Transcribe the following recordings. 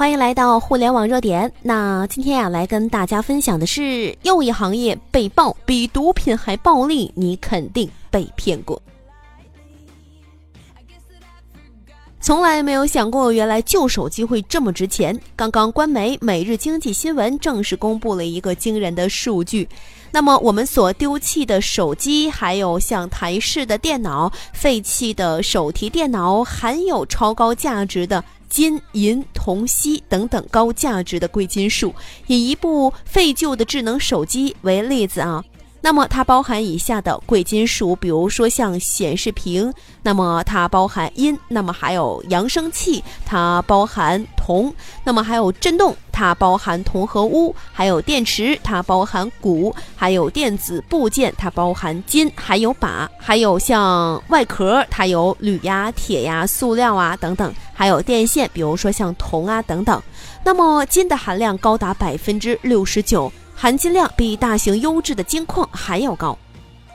欢迎来到互联网热点。那今天呀，来跟大家分享的是又一行业被爆比毒品还暴利，你肯定被骗过。从来没有想过，原来旧手机会这么值钱。刚刚，官媒《每日经济新闻》正式公布了一个惊人的数据。那么，我们所丢弃的手机，还有像台式的电脑、废弃的手提电脑，含有超高价值的金银铜锡等等高价值的贵金属。以一部废旧的智能手机为例子啊。那么它包含以下的贵金属，比如说像显示屏，那么它包含阴；那么还有扬声器，它包含铜；那么还有振动，它包含铜和钨；还有电池，它包含钴；还有电子部件，它包含金；还有把，还有像外壳，它有铝呀、铁呀、塑料啊等等；还有电线，比如说像铜啊等等。那么金的含量高达百分之六十九。含金量比大型优质的金矿还要高，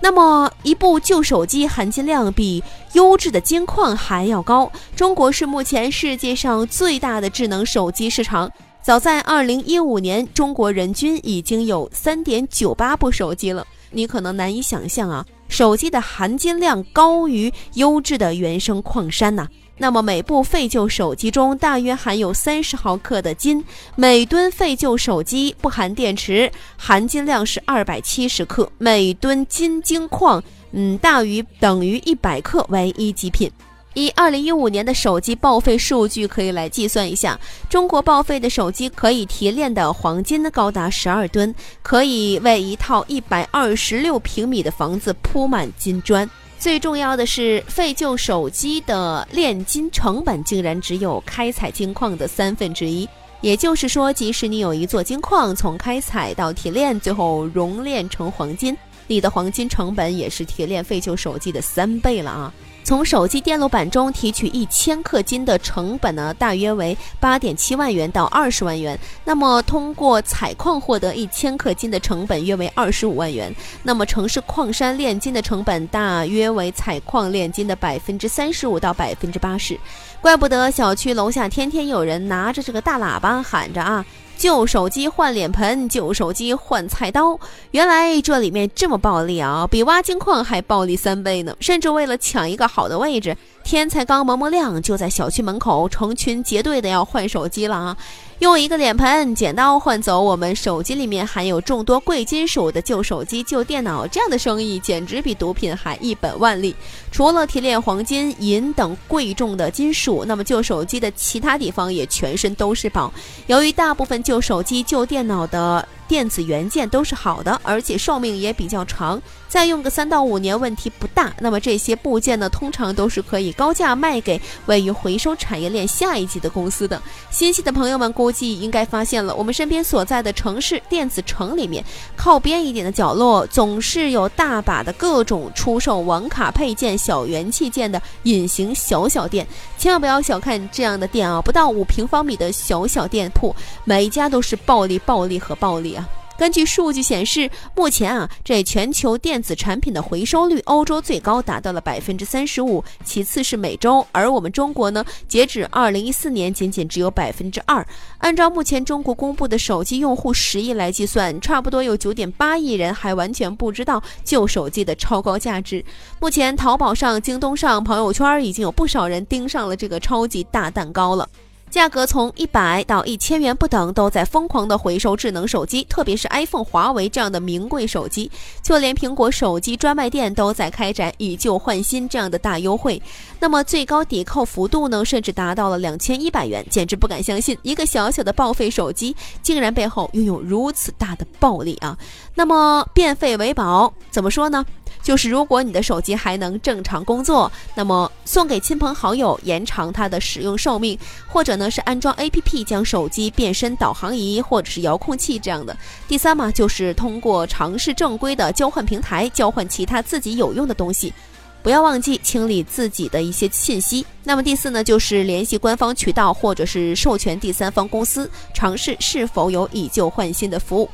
那么一部旧手机含金量比优质的金矿还要高。中国是目前世界上最大的智能手机市场。早在二零一五年，中国人均已经有三点九八部手机了。你可能难以想象啊，手机的含金量高于优质的原生矿山呐。那么每部废旧手机中大约含有三十毫克的金，每吨废旧手机不含电池，含金量是二百七十克。每吨金精矿，嗯，大于等于一百克为一级品。以二零一五年的手机报废数据可以来计算一下，中国报废的手机可以提炼的黄金高达十二吨，可以为一套一百二十六平米的房子铺满金砖。最重要的是，废旧手机的炼金成本竟然只有开采金矿的三分之一。也就是说，即使你有一座金矿，从开采到提炼，最后熔炼成黄金，你的黄金成本也是提炼废旧手机的三倍了啊！从手机电路板中提取一千克金的成本呢，大约为八点七万元到二十万元。那么，通过采矿获得一千克金的成本约为二十五万元。那么，城市矿山炼金的成本大约为采矿炼金的百分之三十五到百分之八十。怪不得小区楼下天天有人拿着这个大喇叭喊着啊。旧手机换脸盆，旧手机换菜刀。原来这里面这么暴力啊，比挖金矿还暴力三倍呢！甚至为了抢一个好的位置，天才刚蒙蒙亮，就在小区门口成群结队的要换手机了啊！用一个脸盆、剪刀换走我们手机里面含有众多贵金属的旧手机、旧电脑，这样的生意简直比毒品还一本万利。除了提炼黄金、银等贵重的金属，那么旧手机的其他地方也全身都是宝。由于大部分旧手机、旧电脑的电子元件都是好的，而且寿命也比较长，再用个三到五年问题不大。那么这些部件呢，通常都是可以高价卖给位于回收产业链下一级的公司的。心细的朋友们估估计应该发现了，我们身边所在的城市电子城里面，靠边一点的角落，总是有大把的各种出售网卡配件、小元器件的隐形小小店。千万不要小看这样的店啊，不到五平方米的小小店铺，每一家都是暴利、暴利和暴利啊。根据数据显示，目前啊，这全球电子产品的回收率，欧洲最高达到了百分之三十五，其次是美洲，而我们中国呢，截止二零一四年，仅仅只有百分之二。按照目前中国公布的手机用户十亿来计算，差不多有九点八亿人还完全不知道旧手机的超高价值。目前，淘宝上、京东上、朋友圈已经有不少人盯上了这个超级大蛋糕了。价格从一百到一千元不等，都在疯狂的回收智能手机，特别是 iPhone、华为这样的名贵手机。就连苹果手机专卖店都在开展以旧换新这样的大优惠。那么最高抵扣幅度呢，甚至达到了两千一百元，简直不敢相信，一个小小的报废手机竟然背后拥有如此大的暴利啊！那么变废为宝，怎么说呢？就是如果你的手机还能正常工作，那么送给亲朋好友，延长它的使用寿命，或者呢是安装 APP 将手机变身导航仪或者是遥控器这样的。第三嘛，就是通过尝试正规的交换平台交换其他自己有用的东西，不要忘记清理自己的一些信息。那么第四呢，就是联系官方渠道或者是授权第三方公司，尝试是否有以旧换新的服务。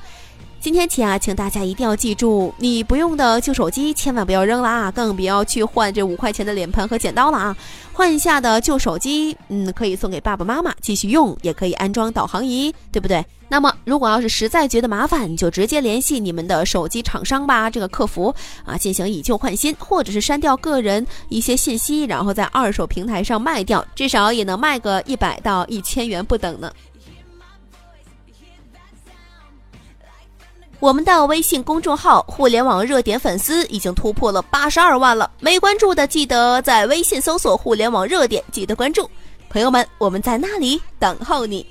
今天起啊，请大家一定要记住，你不用的旧手机千万不要扔了啊，更不要去换这五块钱的脸盆和剪刀了啊！换下的旧手机，嗯，可以送给爸爸妈妈继续用，也可以安装导航仪，对不对？那么，如果要是实在觉得麻烦，就直接联系你们的手机厂商吧，这个客服啊，进行以旧换新，或者是删掉个人一些信息，然后在二手平台上卖掉，至少也能卖个一百到一千元不等呢。我们的微信公众号“互联网热点”粉丝已经突破了八十二万了，没关注的记得在微信搜索“互联网热点”，记得关注。朋友们，我们在那里等候你。